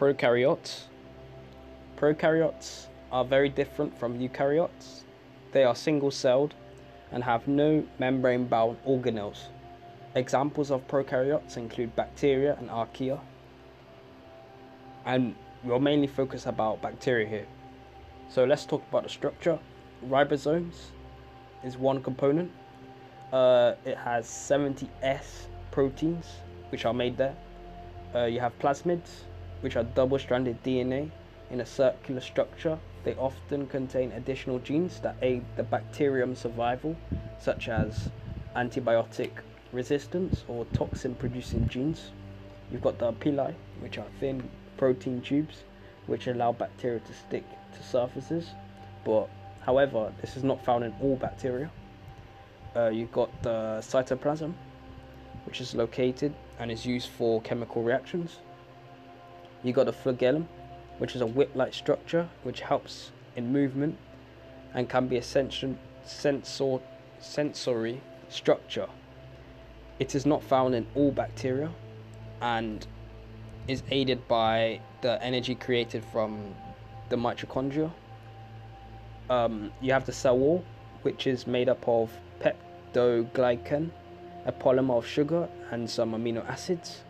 prokaryotes. Prokaryotes are very different from eukaryotes. They are single celled and have no membrane bound organelles. Examples of prokaryotes include bacteria and archaea. And we'll mainly focus about bacteria here. So let's talk about the structure. Ribosomes is one component. Uh, it has 70 S proteins, which are made there. Uh, you have plasmids, which are double stranded DNA in a circular structure. They often contain additional genes that aid the bacterium survival, such as antibiotic resistance or toxin producing genes. You've got the pili, which are thin protein tubes which allow bacteria to stick to surfaces, but however, this is not found in all bacteria. Uh, you've got the cytoplasm, which is located and is used for chemical reactions. You got the flagellum, which is a whip-like structure which helps in movement and can be a sensor, sensor, sensory structure. It is not found in all bacteria and is aided by the energy created from the mitochondria. Um, you have the cell wall, which is made up of peptidoglycan, a polymer of sugar, and some amino acids.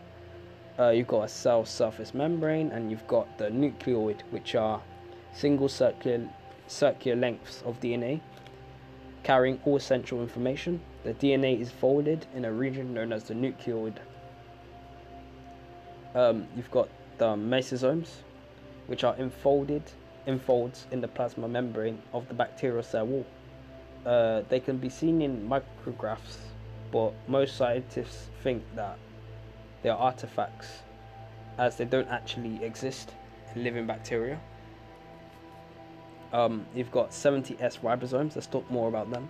Uh, you've got a cell surface membrane, and you've got the nucleoid, which are single circular, circular lengths of DNA carrying all essential information. The DNA is folded in a region known as the nucleoid. Um, you've got the mesosomes, which are enfolded enfolds in the plasma membrane of the bacterial cell wall. Uh, they can be seen in micrographs, but most scientists think that they are artifacts as they don't actually exist in living bacteria. Um, you've got 70S ribosomes. Let's talk more about them.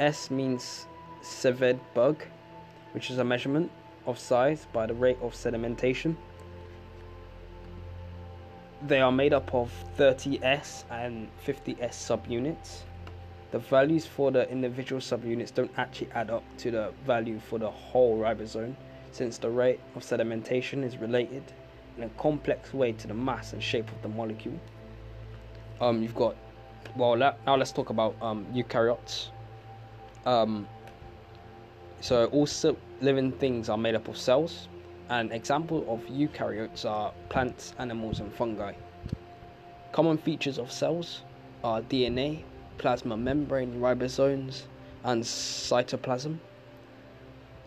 S means severed bug, which is a measurement of size by the rate of sedimentation. They are made up of 30S and 50S subunits. The values for the individual subunits don't actually add up to the value for the whole ribosome, since the rate of sedimentation is related in a complex way to the mass and shape of the molecule. Um, you've got, well, now let's talk about um, eukaryotes. Um, so all living things are made up of cells. An example of eukaryotes are plants, animals, and fungi. Common features of cells are DNA, plasma membrane, ribosomes, and cytoplasm.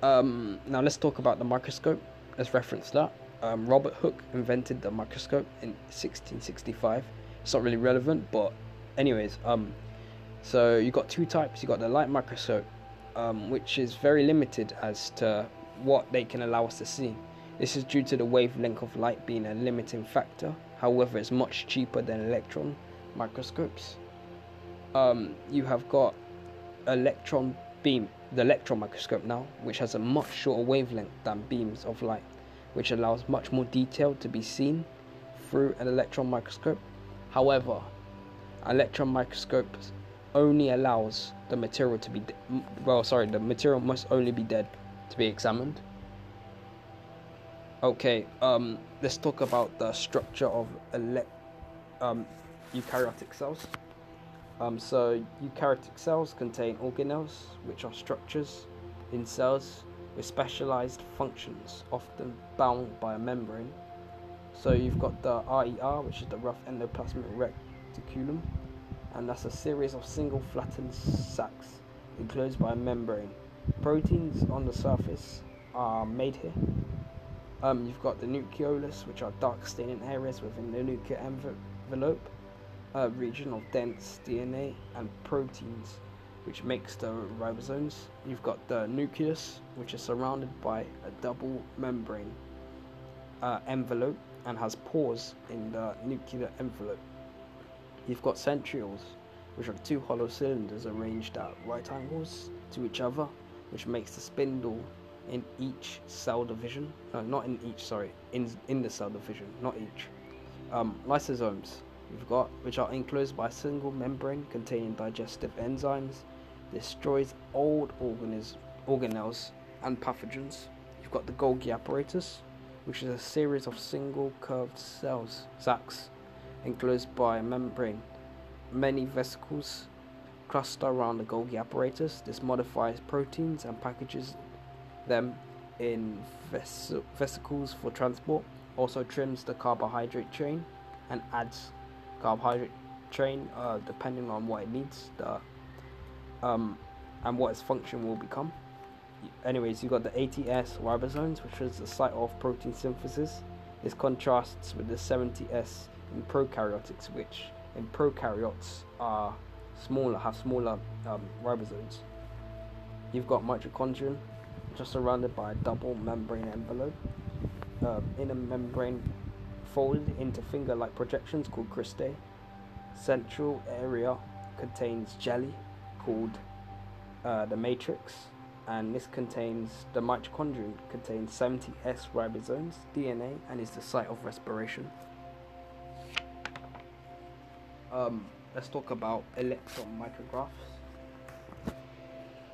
Um, now let's talk about the microscope. Let's reference that. Um, Robert Hooke invented the microscope in 1665. It's not really relevant, but anyways, um, so you got two types. You got the light microscope, um, which is very limited as to what they can allow us to see. This is due to the wavelength of light being a limiting factor. However, it's much cheaper than electron microscopes. Um, you have got electron beam, the electron microscope now, which has a much shorter wavelength than beams of light, which allows much more detail to be seen through an electron microscope. However, electron microscopes only allows the material to be de- well sorry the material must only be dead to be examined okay um let's talk about the structure of um, eukaryotic cells um, so eukaryotic cells contain organelles which are structures in cells with specialized functions often bound by a membrane so you've got the RER which is the rough endoplasmic reticulum and that's a series of single flattened sacs enclosed by a membrane. Proteins on the surface are made here. Um, you've got the nucleolus, which are dark staining areas within the nuclear envelope, a region of dense DNA and proteins, which makes the ribosomes. You've got the nucleus, which is surrounded by a double membrane uh, envelope and has pores in the nuclear envelope. You've got centrioles, which are two hollow cylinders arranged at right angles to each other, which makes the spindle in each cell division. No, not in each, sorry, in, in the cell division, not each. Um, lysosomes, you've got, which are enclosed by a single membrane containing digestive enzymes, destroys old organelles and pathogens. You've got the Golgi apparatus, which is a series of single curved cells, sacs, enclosed by a membrane. Many vesicles cluster around the Golgi apparatus. This modifies proteins and packages them in ves- vesicles for transport. Also trims the carbohydrate chain and adds carbohydrate chain uh, depending on what it needs the, um, and what its function will become. Anyways, you got the 80S ribosomes, which is the site of protein synthesis. This contrasts with the 70S in prokaryotics, which in prokaryotes are smaller, have smaller um, ribosomes. You've got mitochondria, just surrounded by a double membrane envelope. Uh, inner membrane folded into finger-like projections called cristae. Central area contains jelly called uh, the matrix, and this contains the mitochondrion contains 70S ribosomes, DNA, and is the site of respiration. Um, let's talk about electron micrographs.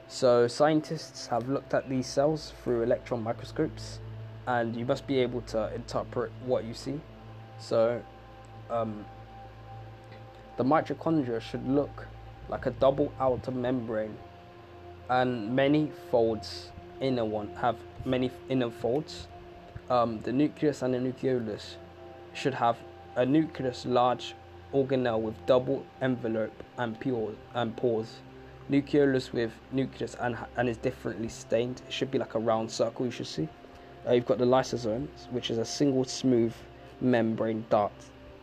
So, scientists have looked at these cells through electron microscopes, and you must be able to interpret what you see. So, um, the mitochondria should look like a double outer membrane, and many folds inner one have many inner folds. Um, the nucleus and the nucleolus should have a nucleus large organelle with double envelope and pores and pores nucleolus with nucleus and, and is differently stained. It should be like a round circle you should see. Uh, you've got the lysosomes, which is a single smooth membrane dart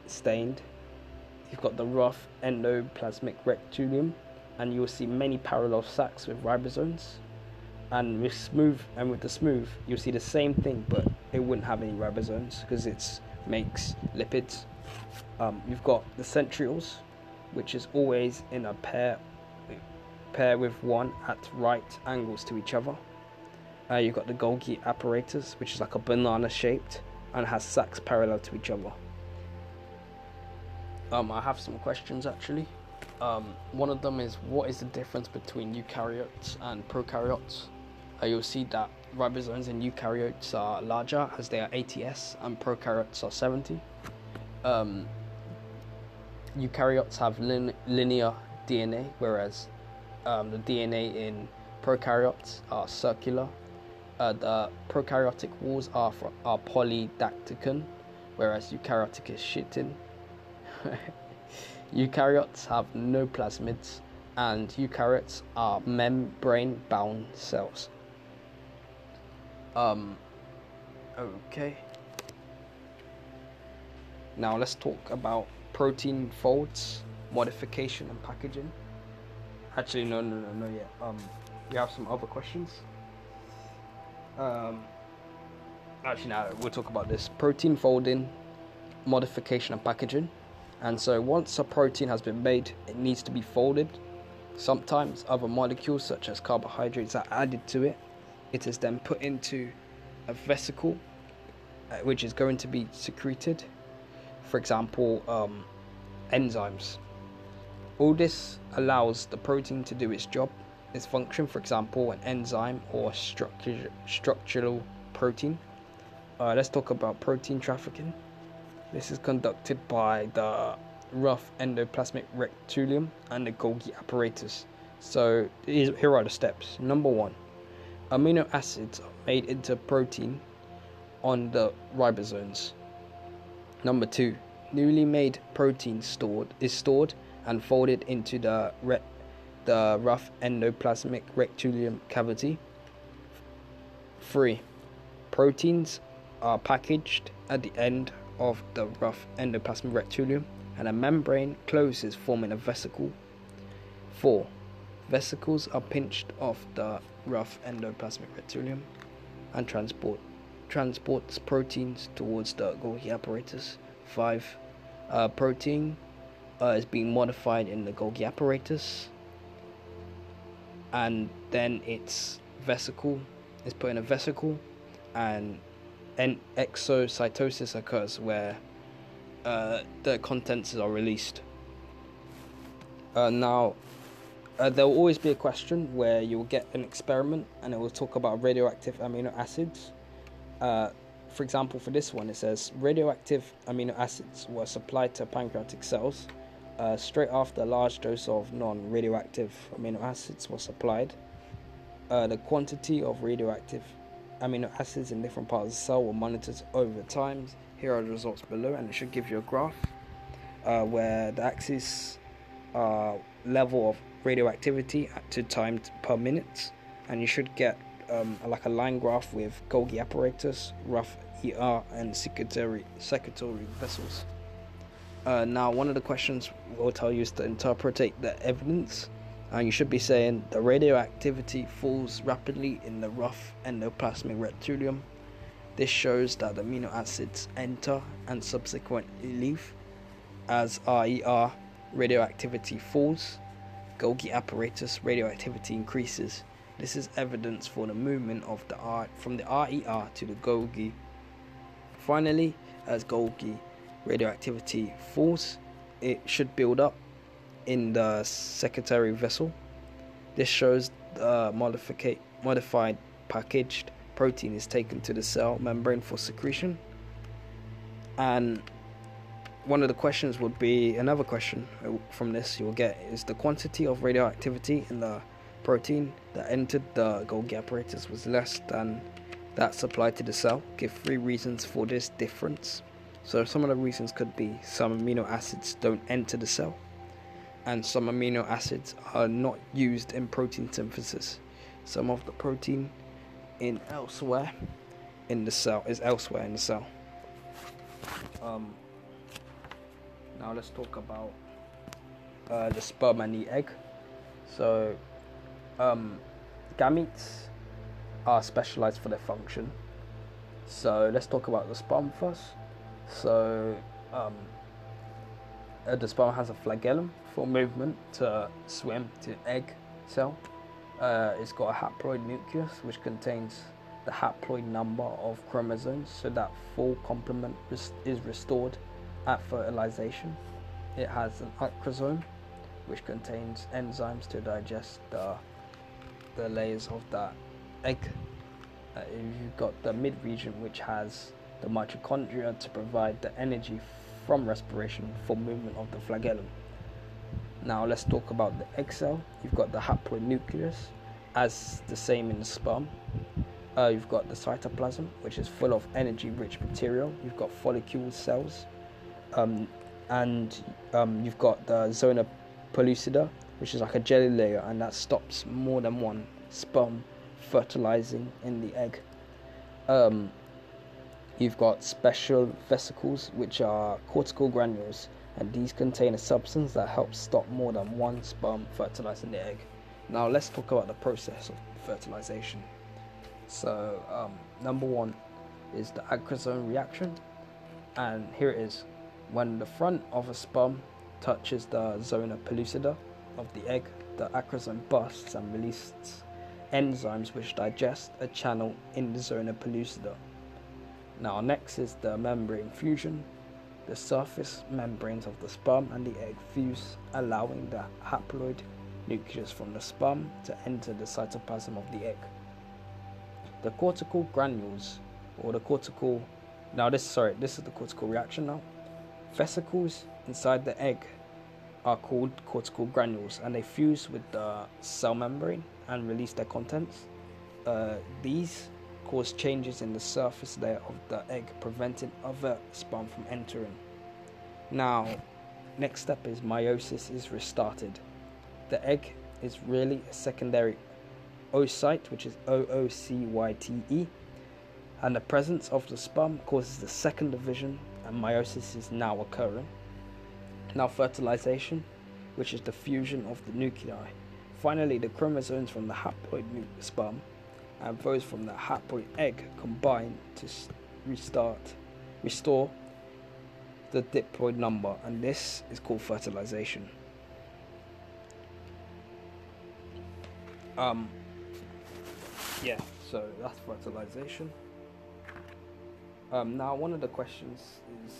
stained. You've got the rough endoplasmic reticulum, and you'll see many parallel sacs with ribosomes. And with smooth and with the smooth, you'll see the same thing, but it wouldn't have any ribosomes because it makes lipids. Um, you've got the centrioles, which is always in a pair pair with one at right angles to each other. Uh, you've got the Golgi apparatus, which is like a banana shaped and has sacs parallel to each other. Um, I have some questions actually. Um, one of them is what is the difference between eukaryotes and prokaryotes? Uh, you'll see that ribosomes in eukaryotes are larger as they are 80S and prokaryotes are 70. Um, eukaryotes have lin- linear DNA, whereas um, the DNA in prokaryotes are circular. Uh, the prokaryotic walls are for, are polydactycan, whereas eukaryotic is chitin. eukaryotes have no plasmids, and eukaryotes are membrane-bound cells. Um. Okay. Now let's talk about protein folds, modification, and packaging. Actually, no, no, no, no, yet. Um, we have some other questions. Um, actually, now we'll talk about this protein folding, modification, and packaging. And so, once a protein has been made, it needs to be folded. Sometimes other molecules, such as carbohydrates, are added to it. It is then put into a vesicle, uh, which is going to be secreted. For example, um, enzymes. All this allows the protein to do its job, its function, for example, an enzyme or structure, structural protein. Uh, let's talk about protein trafficking. This is conducted by the rough endoplasmic reticulum and the Golgi apparatus. So here are the steps. Number one, amino acids are made into protein on the ribosomes. Number two, newly made protein stored is stored and folded into the re- the rough endoplasmic reticulum cavity. 3. Proteins are packaged at the end of the rough endoplasmic reticulum and a membrane closes forming a vesicle. 4. Vesicles are pinched off the rough endoplasmic reticulum and transport transports proteins towards the Golgi apparatus. 5. Uh, protein uh, is being modified in the Golgi apparatus, and then its vesicle is put in a vesicle, and an exocytosis occurs where uh, the contents are released. Uh, now, uh, there will always be a question where you'll get an experiment and it will talk about radioactive amino acids. Uh, for example, for this one, it says radioactive amino acids were supplied to pancreatic cells. Uh, straight after a large dose of non radioactive amino acids was supplied, uh, the quantity of radioactive amino acids in different parts of the cell were monitored over time. Here are the results below, and it should give you a graph uh, where the axis uh, level of radioactivity to time per minute, and you should get um, like a line graph with Golgi apparatus, rough ER, and secretory secretory vessels. Uh, now, one of the questions will tell you is to interpret the evidence, and you should be saying the radioactivity falls rapidly in the rough endoplasmic reticulum. This shows that amino acids enter and subsequently leave. As RER radioactivity falls, Golgi apparatus radioactivity increases. This is evidence for the movement of the R from the RER to the Golgi. Finally, as Golgi radioactivity falls, it should build up in the secretory vessel. This shows uh, the modified packaged protein is taken to the cell membrane for secretion. And one of the questions would be another question uh, from this you'll get is the quantity of radioactivity in the protein that entered the Golgi apparatus was less than that supplied to the cell. Give three reasons for this difference. So some of the reasons could be some amino acids don't enter the cell, and some amino acids are not used in protein synthesis. Some of the protein in elsewhere in the cell is elsewhere in the cell. Um, now let's talk about uh, the sperm and the egg. So um, gametes are specialized for their function. So let's talk about the sperm first. So um, the sperm has a flagellum for movement to swim to egg cell. Uh, it's got a haploid nucleus which contains the haploid number of chromosomes so that full complement res- is restored at fertilization. It has an acrosome which contains enzymes to digest the the layers of that egg. Uh, you've got the mid region, which has the mitochondria to provide the energy from respiration for movement of the flagellum. Now let's talk about the egg cell. You've got the haploid nucleus, as the same in the sperm. Uh, you've got the cytoplasm, which is full of energy-rich material. You've got follicle cells, um, and um, you've got the zona pellucida, which is like a jelly layer, and that stops more than one sperm fertilizing in the egg. Um, you've got special vesicles, which are cortical granules, and these contain a substance that helps stop more than one sperm fertilizing the egg. Now, let's talk about the process of fertilization. So, um, number one is the acrosome reaction, and here it is. When the front of a sperm touches the zona pellucida, of the egg, the acrosome bursts and releases enzymes which digest a channel in the zona pellucida. Now, next is the membrane fusion. The surface membranes of the sperm and the egg fuse, allowing the haploid nucleus from the sperm to enter the cytoplasm of the egg. The cortical granules, or the cortical, now this sorry, this is the cortical reaction now. Vesicles inside the egg are called cortical granules and they fuse with the cell membrane and release their contents. Uh, these cause changes in the surface layer of the egg, preventing other sperm from entering. Now, next step is meiosis is restarted. The egg is really a secondary oocyte, which is O O C Y T E, and the presence of the sperm causes the second division, and meiosis is now occurring. Now, fertilization, which is the fusion of the nuclei. Finally, the chromosomes from the haploid sperm and those from the haploid egg combine to restart, restore the diploid number, and this is called fertilization. Um, yeah, so that's fertilization. Um, now, one of the questions is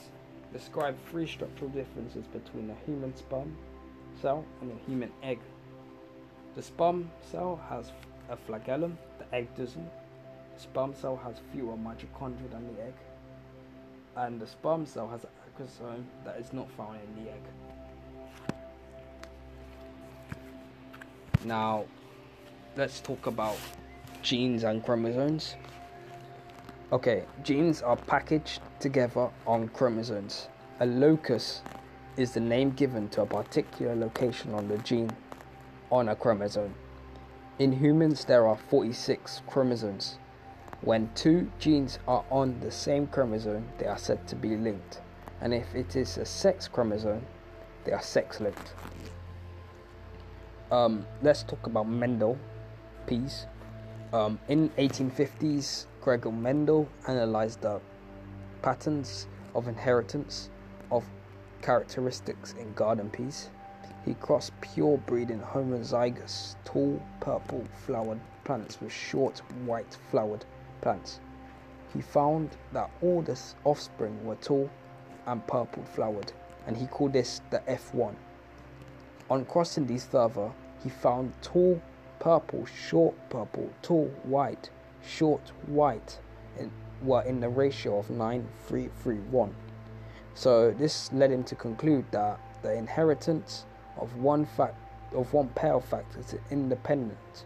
Describe three structural differences between a human sperm cell and a human egg. The sperm cell has a flagellum, egg doesn't. sperm cell has fewer mitochondria than the egg, and the sperm cell has an acrosome that is not found in the egg. Now, let's talk about genes and chromosomes. Okay, genes are packaged together on chromosomes. A locus is the name given to a particular location on the gene on a chromosome. In humans, there are 46 chromosomes. When two genes are on the same chromosome, they are said to be linked. And if it is a sex chromosome, they are sex linked. Um, let's talk about Mendel, peas. Um, in 1850s, Gregor Mendel analyzed the patterns of inheritance of characteristics in garden peas. He crossed pure breeding homozygous tall purple flowered plants with short white flowered plants. He found that all the offspring were tall and purple flowered, and he called this the F1. On crossing these further, he found tall purple, short purple, tall white, short white were in the ratio of 9331. So this led him to conclude that the inheritance of one fact of one pair of factors independent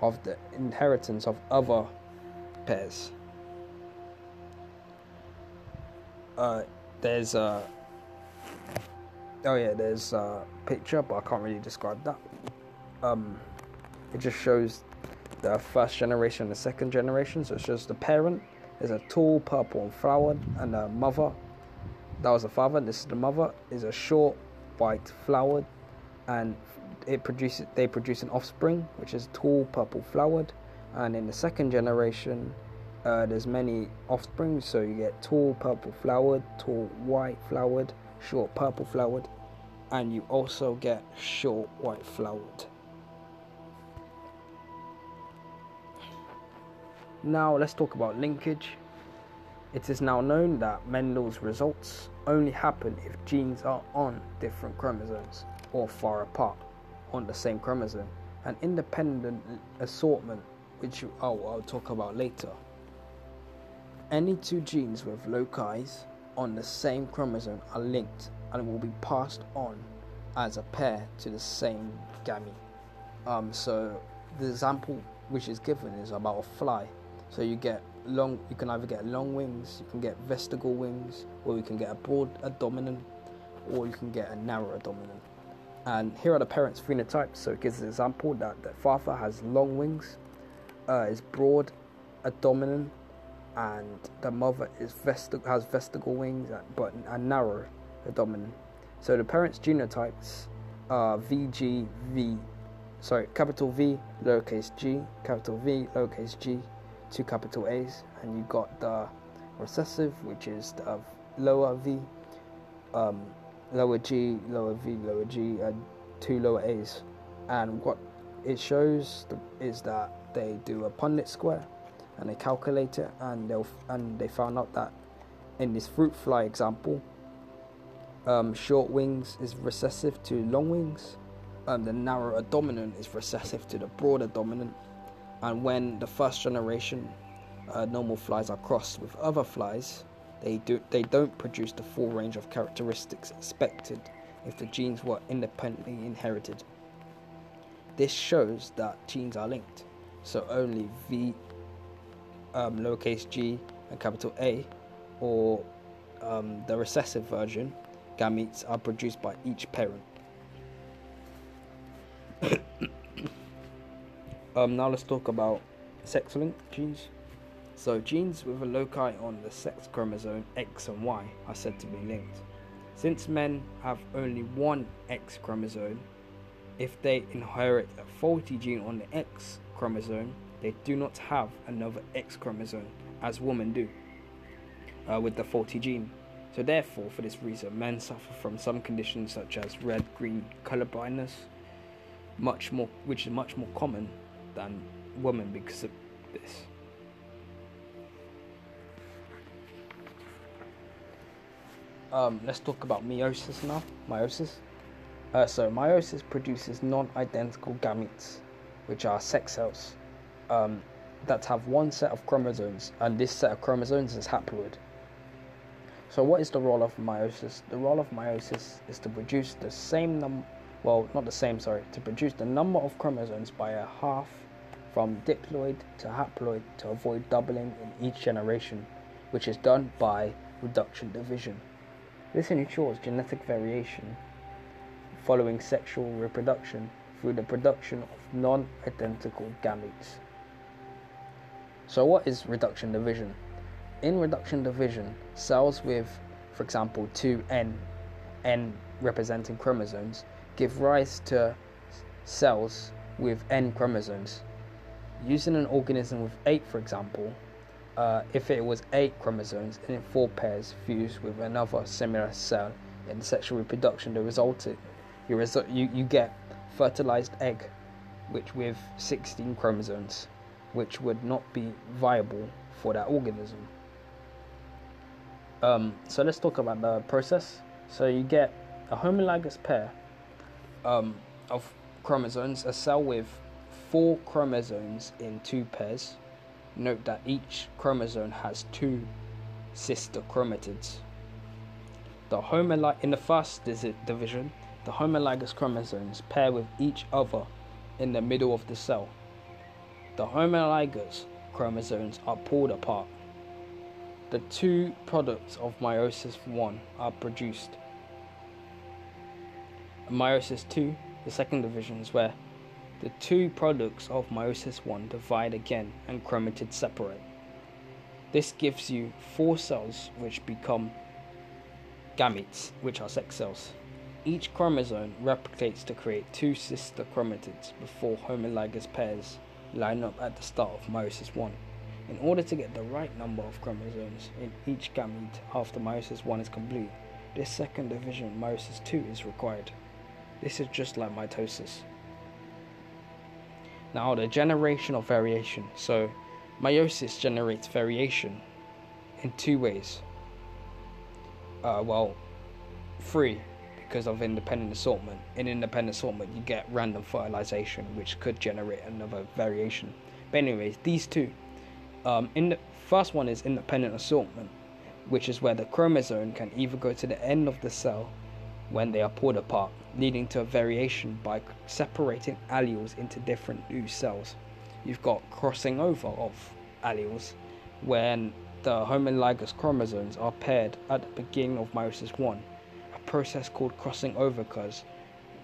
of the inheritance of other pairs. Uh, there's a oh yeah, there's a picture, but I can't really describe that. Um, it just shows the first generation and the second generation. So it shows the parent is a tall purple and flowered, and the mother, that was the father. This is the mother, is a short white flowered, and it produces they produce an offspring which is tall purple flowered. And in the second generation, uh, there's many offspring. So you get tall purple flowered, tall white flowered, short purple flowered, and you also get short white flowered. Now let's talk about linkage. It is now known that Mendel's results only happen if genes are on different chromosomes or far apart on the same chromosome. An independent assortment, which oh, I'll talk about later. Any two genes with loci on the same chromosome are linked and will be passed on as a pair to the same gamete. Um, so the example which is given is about a fly so you get long. You can either get long wings, you can get vestigial wings, or you can get a broad abdomen, or you can get a narrow abdomen. And here are the parents' phenotypes. So it gives an example that the father has long wings, uh, is broad abdomen, and the mother is vestig- has vestigial wings but a narrow abdomen. So the parents' genotypes are VGV, sorry, capital V, lowercase g, capital V, lowercase g, two capital A's, and you got the recessive, which is the lower V, um, lower G, lower V, lower G, and two lower A's. And what it shows is that they do a Punnett square, and they calculate it, and they and they found out that in this fruit fly example, um, short wings is recessive to long wings, and the narrow dominant is recessive to the broader dominant, and when the first generation uh, normal flies are crossed with other flies, they do they don't produce the full range of characteristics expected if the genes were independently inherited. This shows that genes are linked, so only V, um, lowercase g, and capital A, or um, the recessive version, gametes are produced by each parent. Um, now let's talk about sex-linked genes. So genes with a loci on the sex chromosome X and Y are said to be linked. Since men have only one X chromosome, if they inherit a faulty gene on the X chromosome, they do not have another X chromosome as women do uh, with the faulty gene. So therefore, for this reason, men suffer from some conditions such as red-green color blindness, much more, which is much more common than women because of this. Um, let's talk about meiosis now. Meiosis. Uh, so meiosis produces non-identical gametes, which are sex cells. Um, that have one set of chromosomes, and this set of chromosomes is haploid. So, what is the role of meiosis? The role of meiosis is to produce the same number, well, not the same, sorry, to produce the number of chromosomes by a half from diploid to haploid to avoid doubling in each generation, which is done by reduction division. This ensures genetic variation following sexual reproduction through the production of non identical gametes. So, what is reduction division? In reduction division, cells with, for example, two N, N representing chromosomes, give rise to cells with N chromosomes. Using an organism with 8, for example, uh, if it was 8 chromosomes in 4 pairs fused with another similar cell in sexual reproduction, the result you, resu- you, you get fertilized egg, which with 16 chromosomes, which would not be viable for that organism. Um, so let's talk about the process. So you get a homologous pair um, of chromosomes, a cell with four chromosomes in two pairs. Note that each chromosome has two sister chromatids. The homolog- in the first division, the homologous chromosomes pair with each other in the middle of the cell. The homologous chromosomes are pulled apart. The two products of meiosis 1 are produced. Meiosis 2, the second division, is where the two products of meiosis 1 divide again and chromatids separate. This gives you four cells which become gametes, which are sex cells. Each chromosome replicates to create two sister chromatids before homologous pairs line up at the start of meiosis 1. In order to get the right number of chromosomes in each gamete after meiosis 1 is complete, this second division, meiosis 2, is required. This is just like mitosis. Now, the generation of variation. So, meiosis generates variation in two ways. Uh, well, three, because of independent assortment. In independent assortment, you get random fertilization, which could generate another variation. But, anyways, these two. Um, in the first one is independent assortment, which is where the chromosome can either go to the end of the cell when they are pulled apart, leading to a variation by separating alleles into different new cells. You've got crossing over of alleles when the homologous chromosomes are paired at the beginning of meiosis 1, a process called crossing over occurs,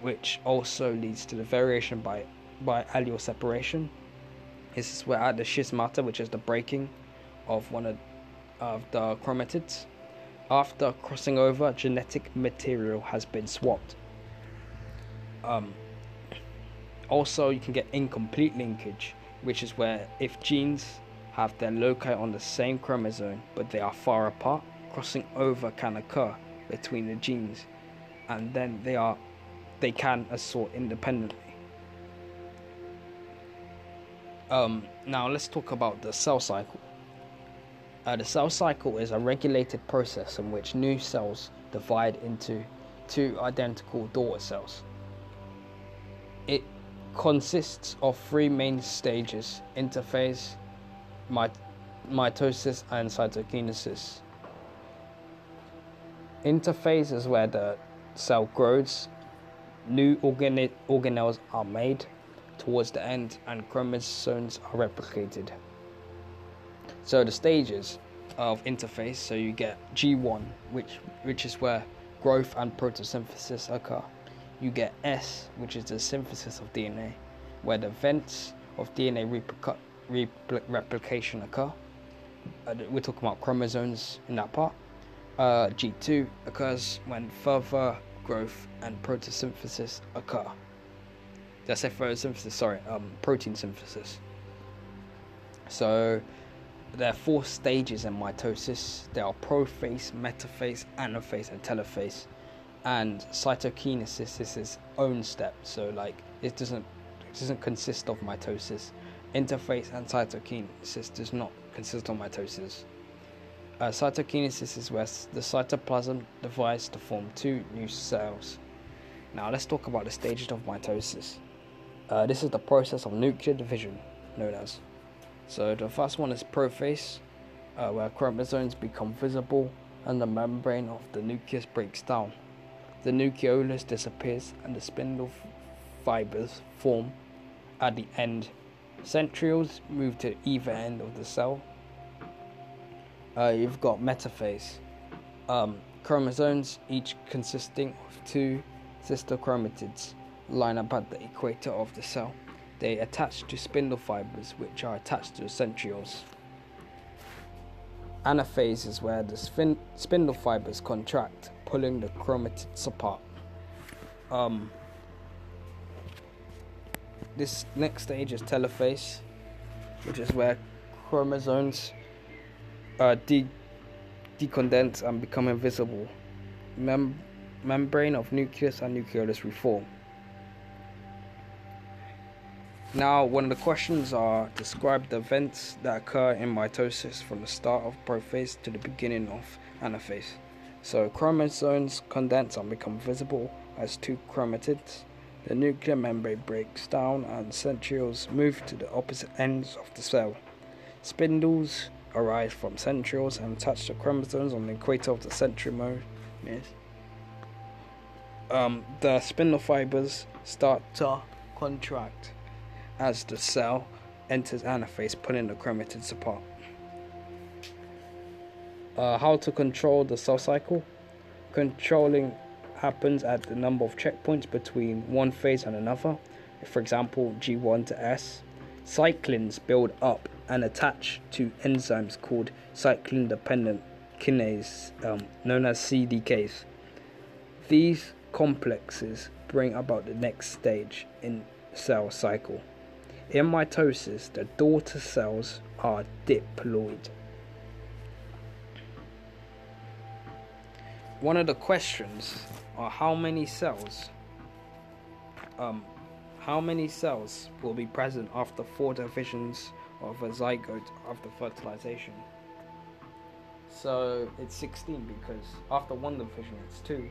which also leads to the variation by, by allele separation. This is where at the chiasmata, which is the breaking of one of, of the chromatids, after crossing over, genetic material has been swapped. Um, also, you can get incomplete linkage, which is where if genes have their loci on the same chromosome but they are far apart, crossing over can occur between the genes, and then they are they can assort independently. Um, now let's talk about the cell cycle. Uh, the cell cycle is a regulated process in which new cells divide into two identical daughter cells. It consists of three main stages interphase, my- mitosis, and cytokinesis. Interphase is where the cell grows, new organelles are made towards the end, and chromosomes are replicated. So the stages of interphase, so you get G1, which which is where growth and photosynthesis occur. You get S, which is the synthesis of DNA, where the events of DNA replica- repl- replication occur. Uh, we're talking about chromosomes in that part. Uh, G2 occurs when further growth and photosynthesis occur. Did I photosynthesis? Sorry, um, protein synthesis. So there are four stages in mitosis. There are prophase, metaphase, anaphase, and telophase. And cytokinesis is its own step. So like it doesn't it doesn't consist of mitosis. Interphase and cytokinesis does not consist of mitosis. Uh, cytokinesis is where the cytoplasm divides to form two new cells. Now let's talk about the stages of mitosis. Uh, this is the process of nuclear division, known as So the first one is prophase, uh, where chromosomes become visible and the membrane of the nucleus breaks down. The nucleolus disappears and the spindle fibers form at the end. Centrioles move to either end of the cell. Uh, you've got metaphase, um, chromosomes, each consisting of two sister chromatids, line up at the equator of the cell. They attach to spindle fibers, which are attached to the centrioles. Anaphase is where the spin- spindle fibers contract, pulling the chromatids apart. Um, this next stage is telophase, which is where chromosomes uh, de- decondense and become invisible. Mem- membrane of nucleus and nucleolus reform. Now, one of the questions are describe the events that occur in mitosis from the start of prophase to the beginning of anaphase. So, chromosomes condense and become visible as two chromatids. The nuclear membrane breaks down and centrioles move to the opposite ends of the cell. Spindles arise from centrioles and attach the chromosomes on the equator of the centromere. Um, the spindle fibers start to contract as the cell enters anaphase, pulling the chromatids apart. Uh, how to control the cell cycle? Controlling happens at the number of checkpoints between one phase and another. For example, G1 to S. Cyclins build up and attach to enzymes called cyclin dependent kinase, um, known as CDKs. These complexes bring about the next stage in cell cycle. In mitosis, the daughter cells are diploid. One of the questions are how many cells um, how many cells will be present after four divisions of a zygote after fertilization? So it's 16 because after one division it's 2,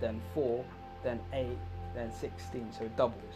then 4, then 8, then 16, so it doubles.